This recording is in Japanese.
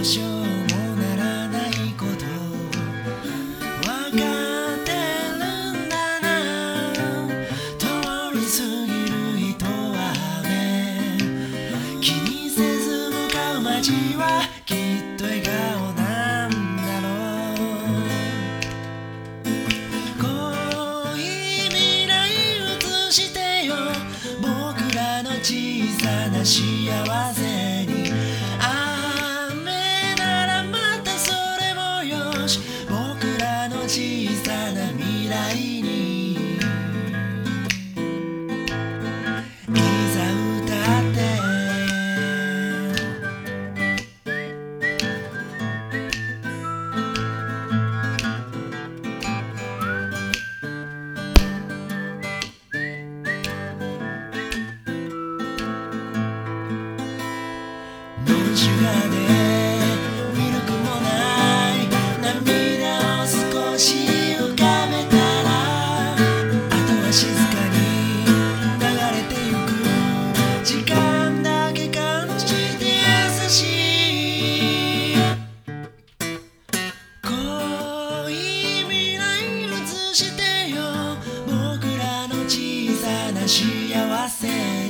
うしようもならないこと分かってるんだな通り過ぎる人はね気にせず向かう街はきっと笑顔なんだろうこうい未来映してよ僕らの小さな幸せ来に」「いざ歌って」「のちゅらで」ella va a.